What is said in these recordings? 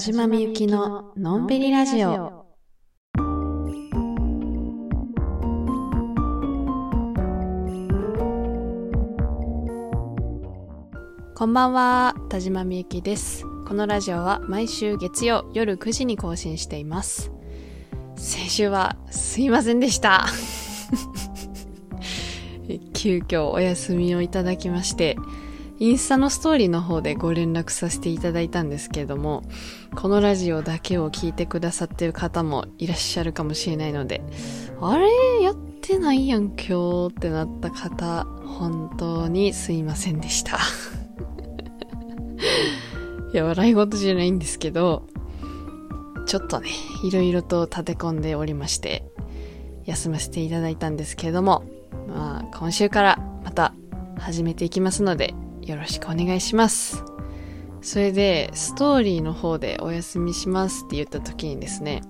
じまみゆきののんびりラジオ。こんばんは、田島みゆきです。このラジオは毎週月曜夜9時に更新しています。先週はすいませんでした。急遽お休みをいただきまして、インスタのストーリーの方でご連絡させていただいたんですけれども、このラジオだけを聞いてくださってる方もいらっしゃるかもしれないので、あれ？やってないやん今日ってなった方、本当にすいませんでした。いや、笑い事じゃないんですけど、ちょっとね、いろいろと立て込んでおりまして、休ませていただいたんですけれども、まあ、今週からまた始めていきますので、よろしくお願いします。それで、ストーリーの方でお休みしますって言った時にですね、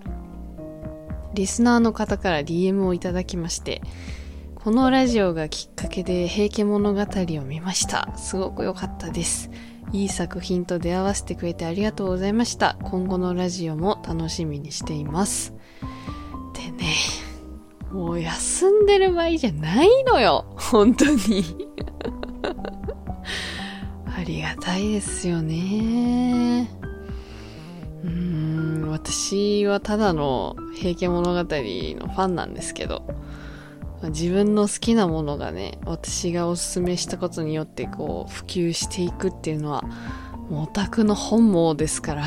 リスナーの方から DM をいただきまして、このラジオがきっかけで平家物語を見ました。すごく良かったです。いい作品と出会わせてくれてありがとうございました。今後のラジオも楽しみにしています。でね、もう休んでる場合じゃないのよ。本当に。ありがたいですよね。うーん、私はただの平家物語のファンなんですけど、自分の好きなものがね、私がおすすめしたことによってこう普及していくっていうのは、もうオタクの本望ですから、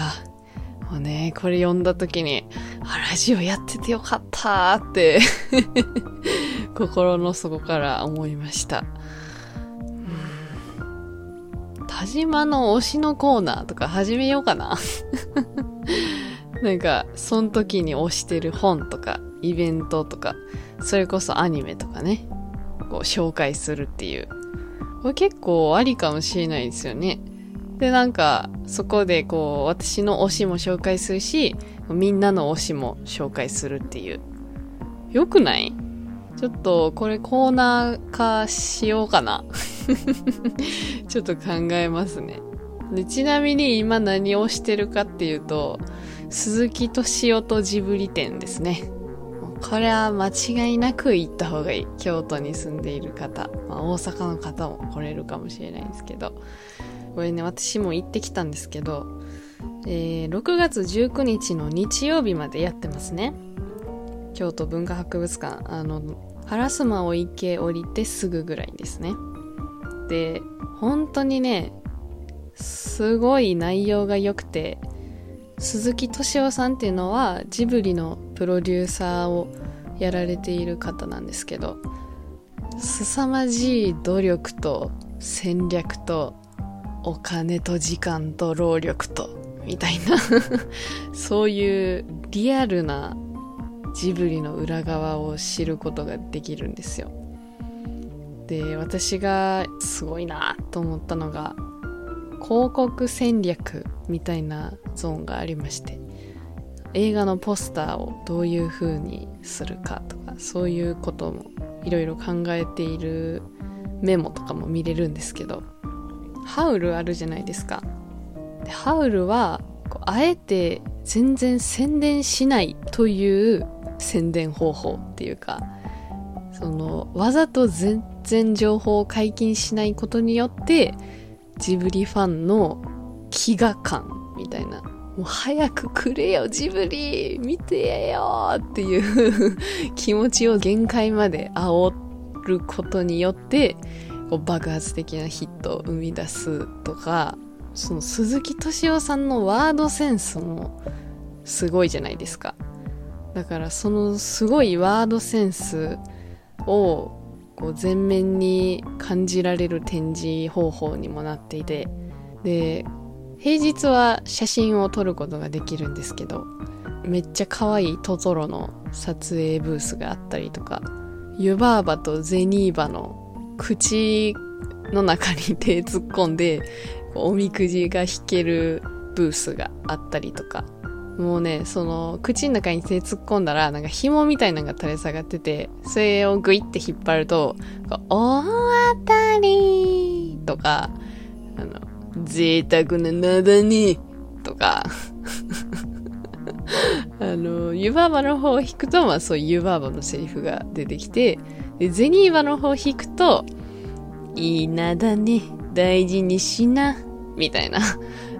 もうね、これ読んだ時に、あ、ラジオやっててよかったーって、心の底から思いました。田島の推しのコーナーとか始めようかな。なんか、その時に推してる本とか、イベントとか、それこそアニメとかね、こう紹介するっていう。これ結構ありかもしれないですよね。で、なんか、そこでこう、私の推しも紹介するし、みんなの推しも紹介するっていう。よくない？ちょっと、これコーナー化しようかな。ちょっと考えますね。でちなみに今何をしてるかっていうと、鈴木敏夫とジブリ展ですね。これは間違いなく行った方がいい。京都に住んでいる方、まあ、大阪の方も来れるかもしれないんですけど、これね、私も行ってきたんですけど、えー6月19日の日曜日までやってますね。京都文化博物館、あの、烏丸池降りてすぐぐらいですね。で、本当にね、すごい内容が良くて、鈴木敏夫さんっていうのはジブリのプロデューサーをやられている方なんですけど、凄まじい努力と戦略とお金と時間と労力とみたいな そういうリアルなジブリの裏側を知ることができるんですよ。で、私がすごいなと思ったのが広告戦略みたいなゾーンがありまして映画のポスターをどういう風にするかとかそういうこともいろいろ考えているメモとかも見れるんですけどハウルあるじゃないですか。でハウルはあえて全然宣伝しないという宣伝方法っていうかそのわざと全然情報を解禁しないことによってジブリファンの飢餓感みたいな。もう早くくれよ、ジブリ見てよっていう 気持ちを限界まで煽ることによって、こう爆発的なヒットを生み出すとか、その鈴木敏夫さんのワードセンスもすごいじゃないですか。だからそのすごいワードセンスをこう前面に感じられる展示方法にもなっていてで平日は写真を撮ることができるんですけどめっちゃ可愛いトトロの撮影ブースがあったりとか湯婆婆とゼニーバの口の中に手突っ込んでおみくじが引けるブースがあったりとかもうね、その、口の中に手突っ込んだら、なんか紐みたいなのが垂れ下がってて、それをグイって引っ張ると、大当たりとか、あの、贅沢な名だねとか、あの湯婆婆の方を引くと、まあそういう湯婆婆のセリフが出てきて、で、ゼニーバの方を引くと、いいなだね、大事にしな、みたいな、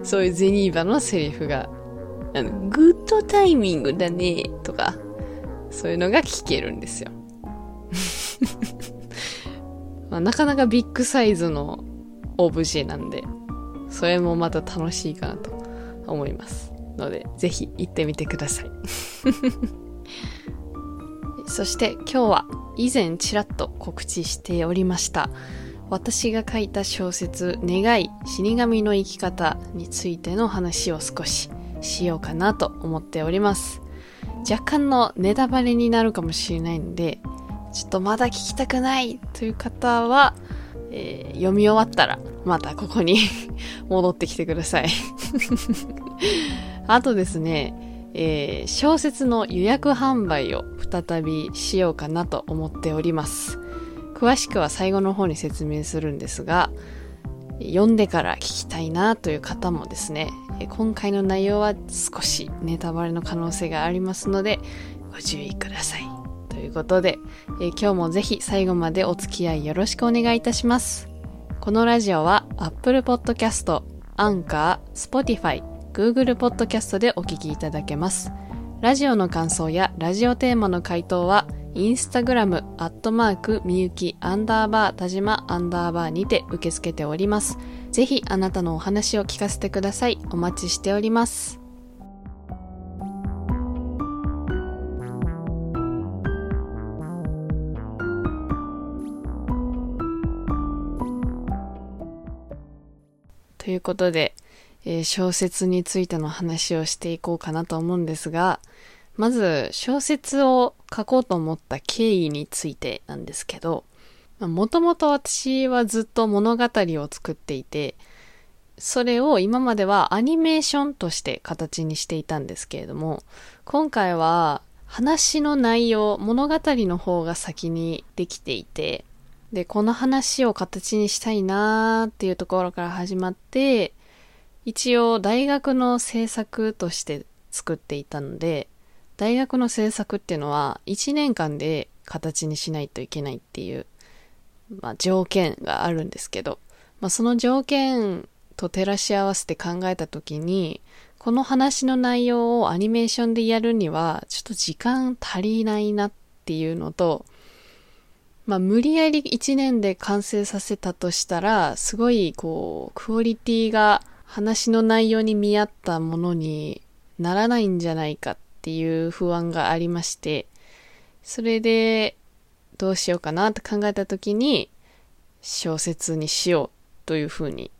そういうゼニーバのセリフが、あの、グッドタイミングだね、とか、そういうのが聞けるんですよ。まあ、なかなかビッグサイズのオブジェなんで、それもまた楽しいかなと思います。ので、ぜひ行ってみてください。そして今日は以前ちらっと告知しておりました。私が書いた小説、願い、死神の生き方についての話を少ししようかなと思っております。若干のネタバレになるかもしれないので、ちょっとまだ聞きたくないという方は、えー、読み終わったらまたここに 戻ってきてください あとですね、えー、小説の予約販売を再びしようかなと思っております。詳しくは最後の方に説明するんですが、読んでから聞きたいなという方もですね、今回の内容は少しネタバレの可能性がありますので、ご注意ください。ということで、え今日もぜひ最後までお付き合いよろしくお願いいたします。このラジオは Apple Podcast、Anchor、Spotify、Google Podcast でお聞きいただけます。ラジオの感想やラジオテーマの回答は、インスタグラム、アットマーク、みゆき、アンダーバー、田島、アンダーバーにて受け付けております。ぜひあなたのお話を聞かせてください。お待ちしております。ということで、えー、小説についての話をしていこうかなと思うんですが、まず小説を書こうと思った経緯についてなんですけど、もともと私はずっと物語を作っていて、それを今まではアニメーションとして形にしていたんですけれども、今回は話の内容、物語の方が先にできていて、で、この話を形にしたいなーっていうところから始まって、一応大学の制作として作っていたので、大学の制作っていうのは1年間で形にしないといけないっていう、まあ、条件があるんですけど、まあ、その条件と照らし合わせて考えた時に、この話の内容をアニメーションでやるには、ちょっと時間足りないなっていうのと、まあ、無理やり1年で完成させたとしたら、すごい、こう、クオリティが話の内容に見合ったものにならないんじゃないかっていう不安がありまして、それでどうしようかなって考えた時に小説にしようというふうに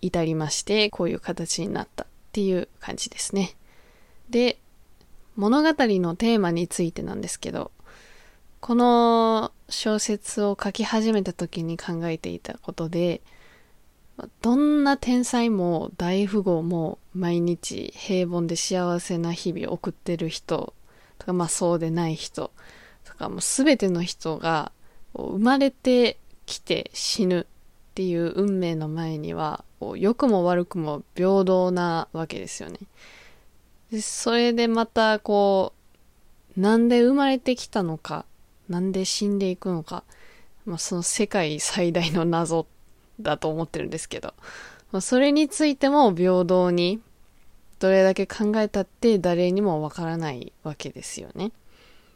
至りまして、こういう形になったっていう感じですね。で、物語のテーマについてなんですけど、この小説を書き始めた時に考えていたことで、どんな天才も大富豪も毎日平凡で幸せな日々を送ってる人とか、まあそうでない人とか、もうすべての人が生まれてきて死ぬっていう運命の前には、良くも悪くも平等なわけですよね。でそれでまたこう、なんで生まれてきたのか、なんで死んでいくのか、まあその世界最大の謎だと思ってるんですけど、まあ、それについても平等にどれだけ考えたって誰にもわからないわけですよね。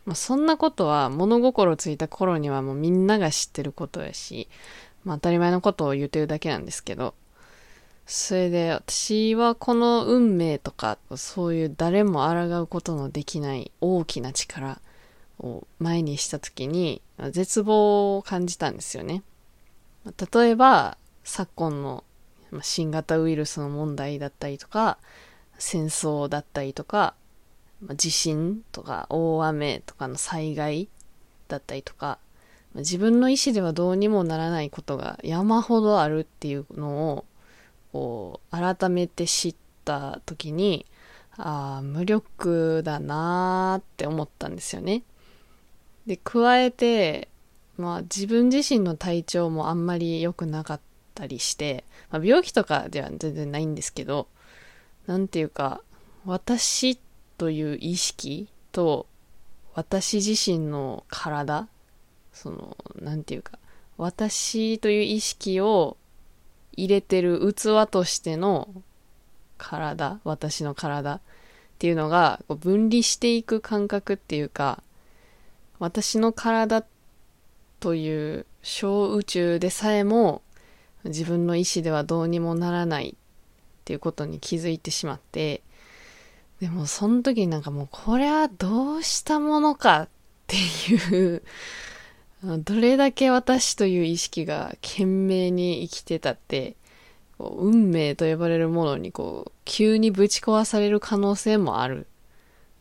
まあ、そんなことは物心ついた頃にはもうみんなが知ってることやし、まあ、当たり前のことを言ってるだけなんですけど、それで私はこの運命とかそういう誰も抗うことのできない大きな力を前にした時に絶望を感じたんですよね。例えば、昨今の新型ウイルスの問題だったりとか、戦争だったりとか、地震とか大雨とかの災害だったりとか、自分の意思ではどうにもならないことが山ほどあるっていうのを、こう、改めて知った時に、ああ、無力だなーって思ったんですよね。で、加えて、まあ自分自身の体調もあんまり良くなかったりして、まあ、病気とかでは全然ないんですけど、なんていうか、私という意識と私自身の体そのなんていうか私という意識を入れてる器としての体私の体っていうのが分離していく感覚っていうか私の体という小宇宙でさえも自分の意志ではどうにもならないっていうことに気づいてしまって、でもその時になんかもうこれはどうしたものかっていうどれだけ私という意識が懸命に生きてたって、運命と呼ばれるものにこう、急にぶち壊される可能性もある。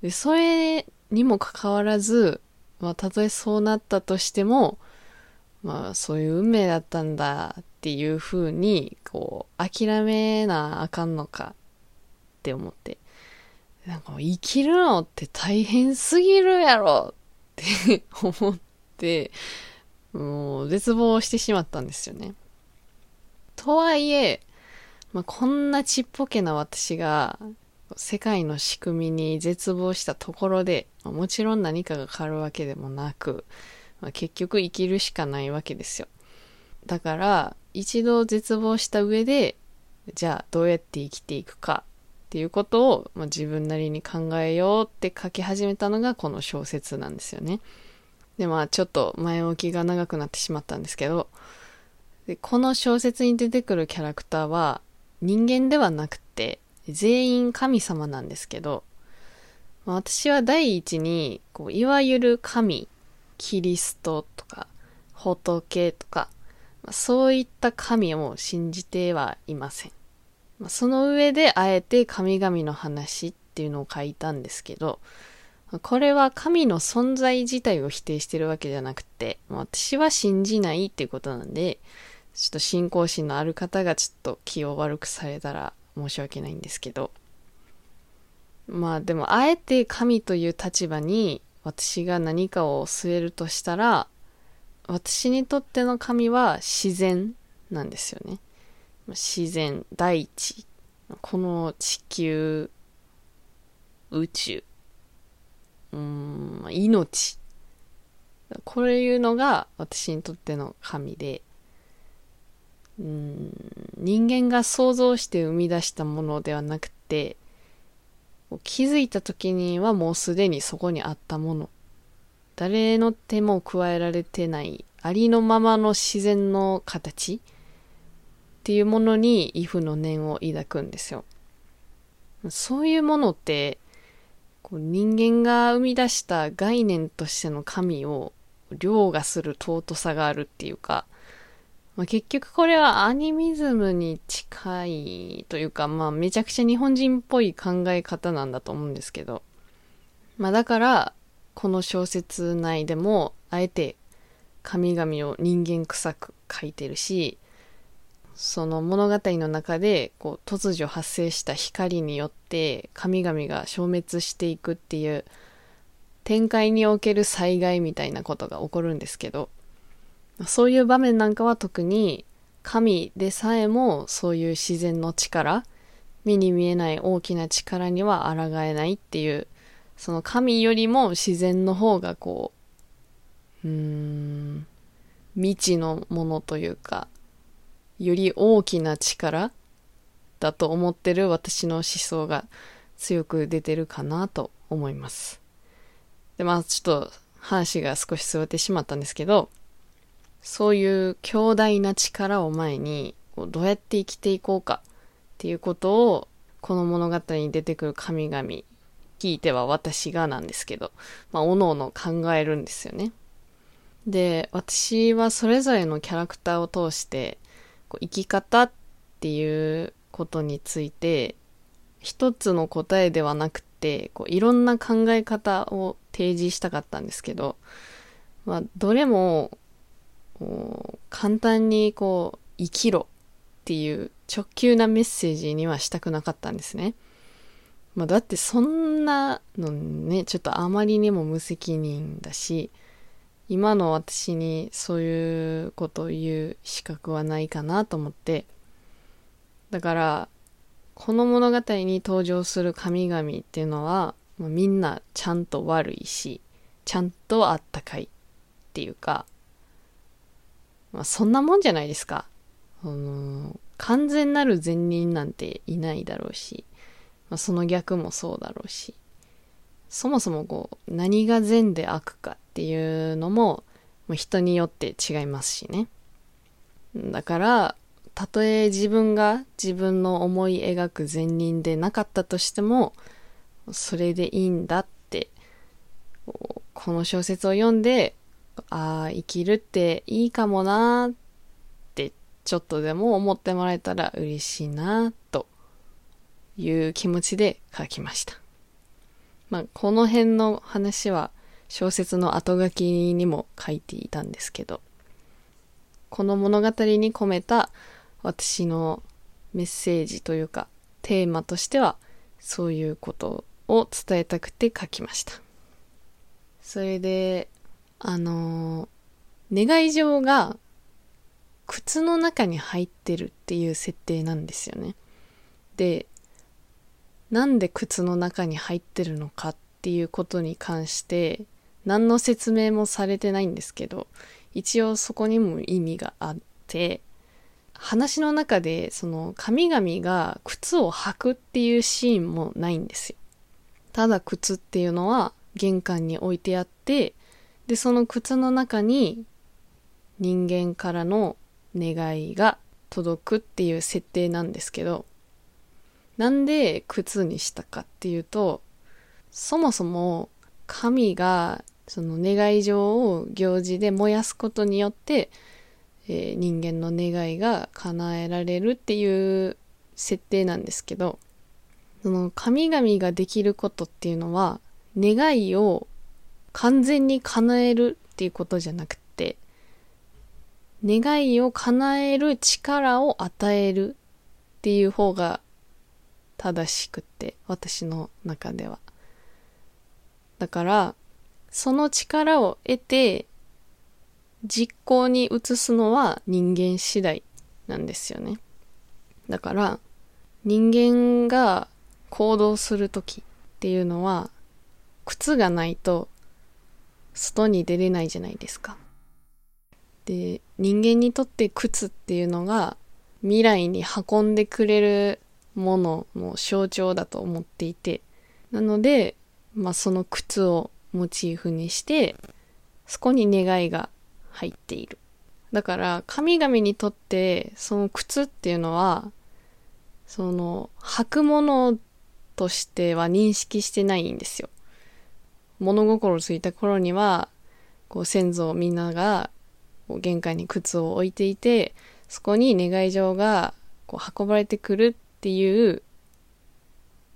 で、それにもかかわらず、まあ、たとえそうなったとしても、まあ、そういう運命だったんだっていう風に、こう、諦めなあかんのかって思って。なんか生きるのって大変すぎるやろ って思って、もう絶望してしまったんですよね。とはいえ、まあ、こんなちっぽけな私が世界の仕組みに絶望したところで、まもちろん何かが変わるわけでもなく、まあ、結局生きるしかないわけですよ。だから、一度絶望した上で、じゃあどうやって生きていくかっていうことを、まあ、自分なりに考えようって書き始めたのがこの小説なんですよね。で、まあちょっと前置きが長くなってしまったんですけど、でこの小説に出てくるキャラクターは人間ではなくて全員神様なんですけど、まあ、私は第一にこういわゆる神キリストとか仏とか、まあ、そういった神を信じてはいません。その上であえて神々の話っていうのを書いたんですけど、これは神の存在自体を否定してるわけじゃなくて、私は信じないっていうことなんで、ちょっと信仰心のある方がちょっと気を悪くされたら申し訳ないんですけど、まあでもあえて神という立場に私が何かを据えるとしたら、私にとっての神は自然なんですよね。自然、大地、この地球、宇宙、うん、命。これいうのが私にとっての神で、うん、人間が想像して生み出したものではなくて、気づいた時にはもうすでにそこにあったもの。誰の手も加えられてないありのままの自然の形っていうものに畏怖の念を抱くんですよ。そういうものってこう人間が生み出した概念としての神を凌駕する尊さがあるっていうか、まあ、結局これはアニミズムに近いというか、まあめちゃくちゃ日本人っぽい考え方なんだと思うんですけど、まあだから、この小説内でも、あえて神々を人間臭く書いてるし、その物語の中でこう突如発生した光によって神々が消滅していくっていう展開における災害みたいなことが起こるんですけど、そういう場面なんかは特に神でさえもそういう自然の力、目に見えない大きな力には抗えないっていう、その神よりも自然の方がこう、うーん、未知のものというか、より大きな力だと思ってる私の思想が強く出てるかなと思います。で、まあちょっと話が少し座ってしまったんですけど、そういう強大な力を前に、どうやって生きていこうかっていうことを、この物語に出てくる神々、聞いては私がなんですけど、まあ、おのおの考えるんですよね。で、私はそれぞれのキャラクターを通して、こう生き方っていうことについて、一つの答えではなくて、こういろんな考え方を提示したかったんですけど、まあ、どれも簡単にこう、生きろっていう直球なメッセージにはしたくなかったんですね。まあ、だってそんなのね、ちょっとあまりにも無責任だし、今の私にそういうことを言う資格はないかなと思って、だから、この物語に登場する神々っていうのは、ま、みんなちゃんと悪いし、ちゃんとあったかいっていうか、まあ、そんなもんじゃないですか。あの完全なる善人なんていないだろうし、まあ、その逆もそうだろうし、そもそもこう、何が善で悪かっていうのも、もう人によって違いますしね。だから、たとえ自分が自分の思い描く善人でなかったとしても、それでいいんだって、この小説を読んで、ああ、生きるっていいかもなーってちょっとでも思ってもらえたら嬉しいなという気持ちで書きました。まあ、この辺の話は小説の後書きにも書いていたんですけど、この物語に込めた私のメッセージというかテーマとしてはそういうことを伝えたくて書きました。それで、あの願い状が靴の中に入ってるっていう設定なんですよね。で、なんで靴の中に入ってるのかっていうことに関して何の説明もされてないんですけど、一応そこにも意味があって、話の中でその神々が靴を履くっていうシーンもないんですよ。ただ靴っていうのは玄関に置いてあって、で、その靴の中に人間からの願いが届くっていう設定なんですけど、なんで靴にしたかっていうと、そもそも神がその願い状を行事で燃やすことによって、えー、人間の願いが叶えられるっていう設定なんですけど、その神々ができることっていうのは、願いを完全に叶えるっていうことじゃなくて、願いを叶える力を与えるっていう方が正しくて、私の中では。だから、その力を得て、実行に移すのは人間次第なんですよね。だから、人間が行動するときっていうのは、靴がないと外に出れないじゃないですか。で、人間にとって靴っていうのが未来に運んでくれるものの象徴だと思っていて、なので、まあその靴をモチーフにして、そこに願いが入っている。だから神々にとってその靴っていうのは、その履くものとしては認識してないんですよ。物心ついた頃には、こう先祖みんなが玄関に靴を置いていて、そこに願い状がこう運ばれてくるっていう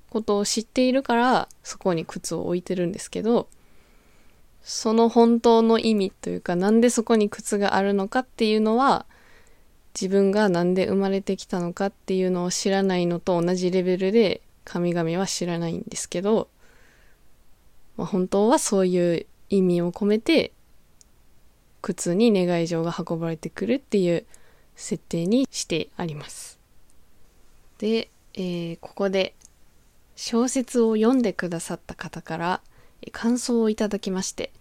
ことを知っているから、そこに靴を置いてるんですけど、その本当の意味というか、なんでそこに靴があるのかっていうのは、自分がなんで生まれてきたのかっていうのを知らないのと同じレベルで神々は知らないんですけど、まあ、本当はそういう意味を込めて靴に願い状が運ばれてくるっていう設定にしてあります。で、えー、ここで小説を読んでくださった方から感想をいただきまして、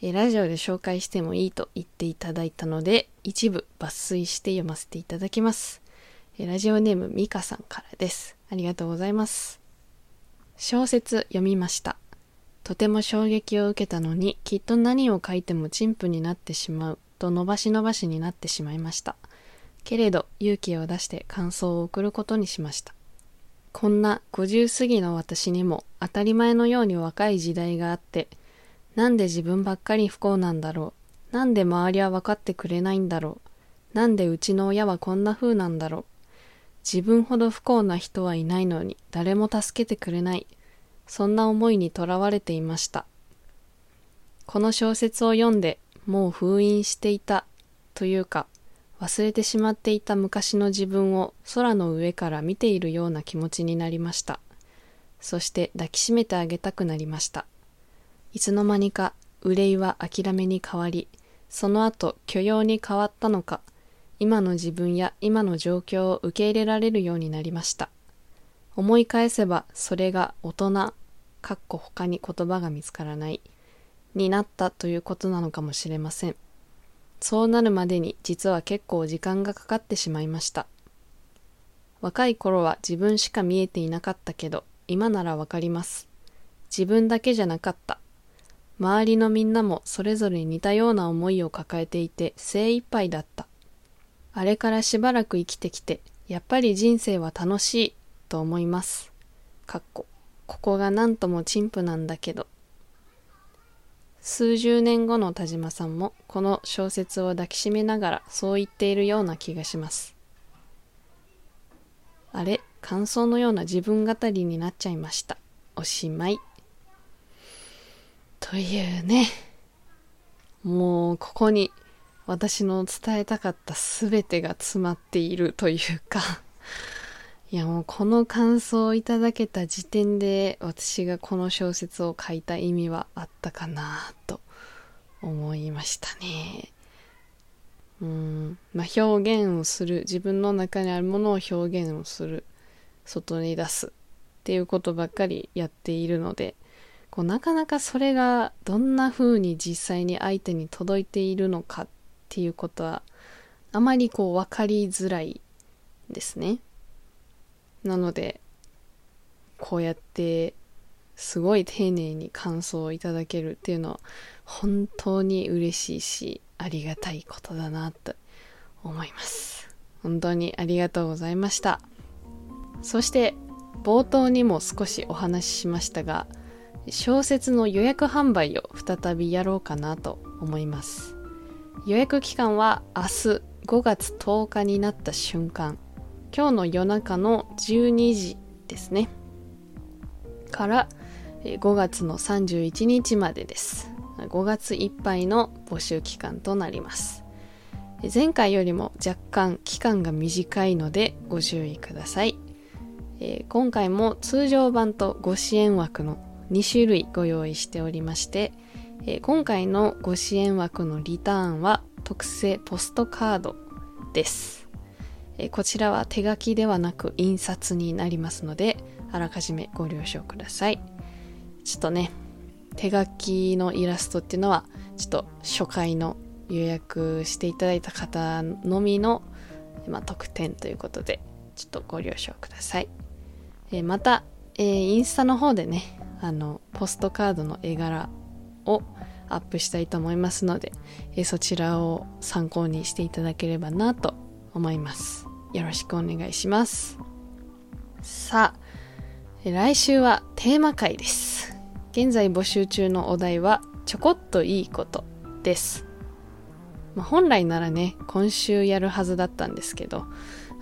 えラジオで紹介してもいいと言っていただいたので、一部抜粋して読ませていただきます。えラジオネームミカさんからです。ありがとうございます。小説読みました。とても衝撃を受けたのに、きっと何を書いても陳腐になってしまうと伸ばし伸ばしになってしまいました。けれど勇気を出して感想を送ることにしました。こんな50過ぎの私にも当たり前のように若い時代があって、なんで自分ばっかり不幸なんだろう。なんで周りは分かってくれないんだろう。なんでうちの親はこんな風なんだろう。自分ほど不幸な人はいないのに誰も助けてくれない。そんな思いにとらわれていました。この小説を読んでもう封印していたというか忘れてしまっていた昔の自分を空の上から見ているような気持ちになりました。そして抱きしめてあげたくなりました。いつの間にか憂いは諦めに変わり、その後許容に変わったのか、今の自分や今の状況を受け入れられるようになりました。思い返せばそれが大人かっこ他に言葉が見つからない、になったということなのかもしれません。そうなるまでに実は結構時間がかかってしまいました。若い頃は自分しか見えていなかったけど、今ならわかります。自分だけじゃなかった。周りのみんなもそれぞれ似たような思いを抱えていて精一杯だった。あれからしばらく生きてきて、やっぱり人生は楽しいと思います。かっこ、ここが何とも陳腐なんだけど。数十年後の田島さんもこの小説を抱きしめながらそう言っているような気がします。あれ、感想のような自分語りになっちゃいました。おしまい。というね。もう、ここに私の伝えたかった全てが詰まっているというかいやもうこの感想をいただけた時点で私がこの小説を書いた意味はあったかなと思いましたね。うん、まあ、表現をする自分の中にあるものを表現をする外に出すっていうことばっかりやっているのでこうなかなかそれがどんな風に実際に相手に届いているのかっていうことはあまりこう分かりづらいですねなのでこうやってすごい丁寧に感想をいただけるっていうのは本当に嬉しいしありがたいことだなと思います。本当にありがとうございました。そして冒頭にも少しお話ししましたが、小説の予約販売を再びやろうかなと思います。予約期間は明日5月10日になった瞬間、今日の夜中の12時ですね。から5月の31日までです。5月いっぱいの募集期間となります前回よりも若干期間が短いのでご注意ください、え、今回も通常版とご支援枠の2種類ご用意しておりまして、え、今回のご支援枠のリターンは特製ポストカードです、え、こちらは手書きではなく印刷になりますのであらかじめご了承ください。ちょっとね手書きのイラストっていうのはちょっと初回の予約していただいた方のみの、まあ、特典ということでちょっとご了承ください、え、また、え、インスタの方でねあのポストカードの絵柄をアップしたいと思いますので、え、そちらを参考にしていただければなと思います。よろしくお願いしますさあ来週はテーマ回です現在募集中のお題はちょこっといいことです。まあ、本来ならね、今週やるはずだったんですけど、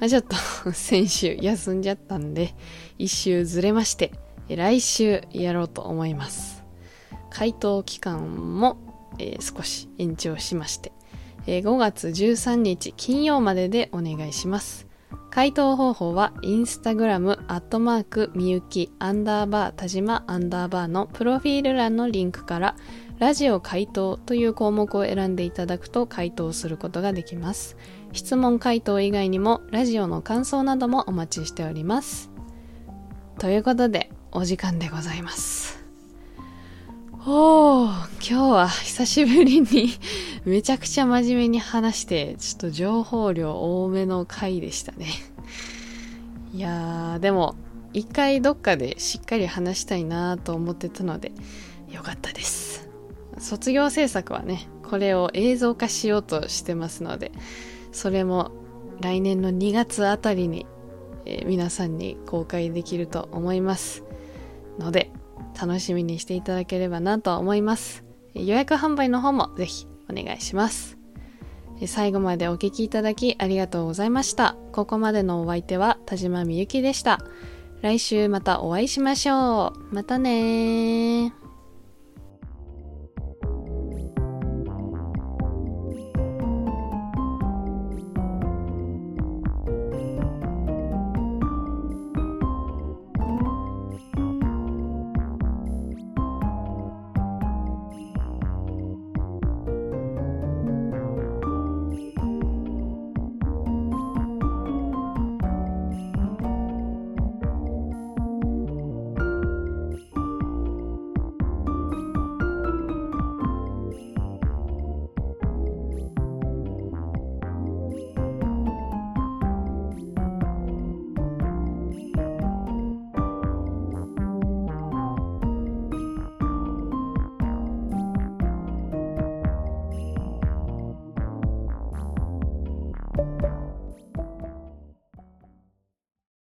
あ、ちょっと 先週休んじゃったんで、一周ずれまして、来週やろうと思います。回答期間も、えー、少し延長しまして、え、5月13日金曜まででお願いします。回答方法はインスタグラムアットマークみゆきアンダーバー田島アンダーバーのプロフィール欄のリンクからラジオ回答という項目を選んでいただくと回答することができます。質問回答以外にもラジオの感想などもお待ちしております。ということでお時間でございます。おー、今日は久しぶりにめちゃくちゃ真面目に話して、ちょっと情報量多めの回でしたね。いやー、でも、一回どっかでしっかり話したいなと思ってたので、よかったです。卒業制作はね、これを映像化しようとしてますので、それも来年の2月あたりに、えー、皆さんに公開できると思います。ので、楽しみにしていただければなと思います。予約販売の方もぜひお願いします。最後までお聴きいただきありがとうございました。ここまでのお相手は田島みゆきでした。来週またお会いしましょう。またね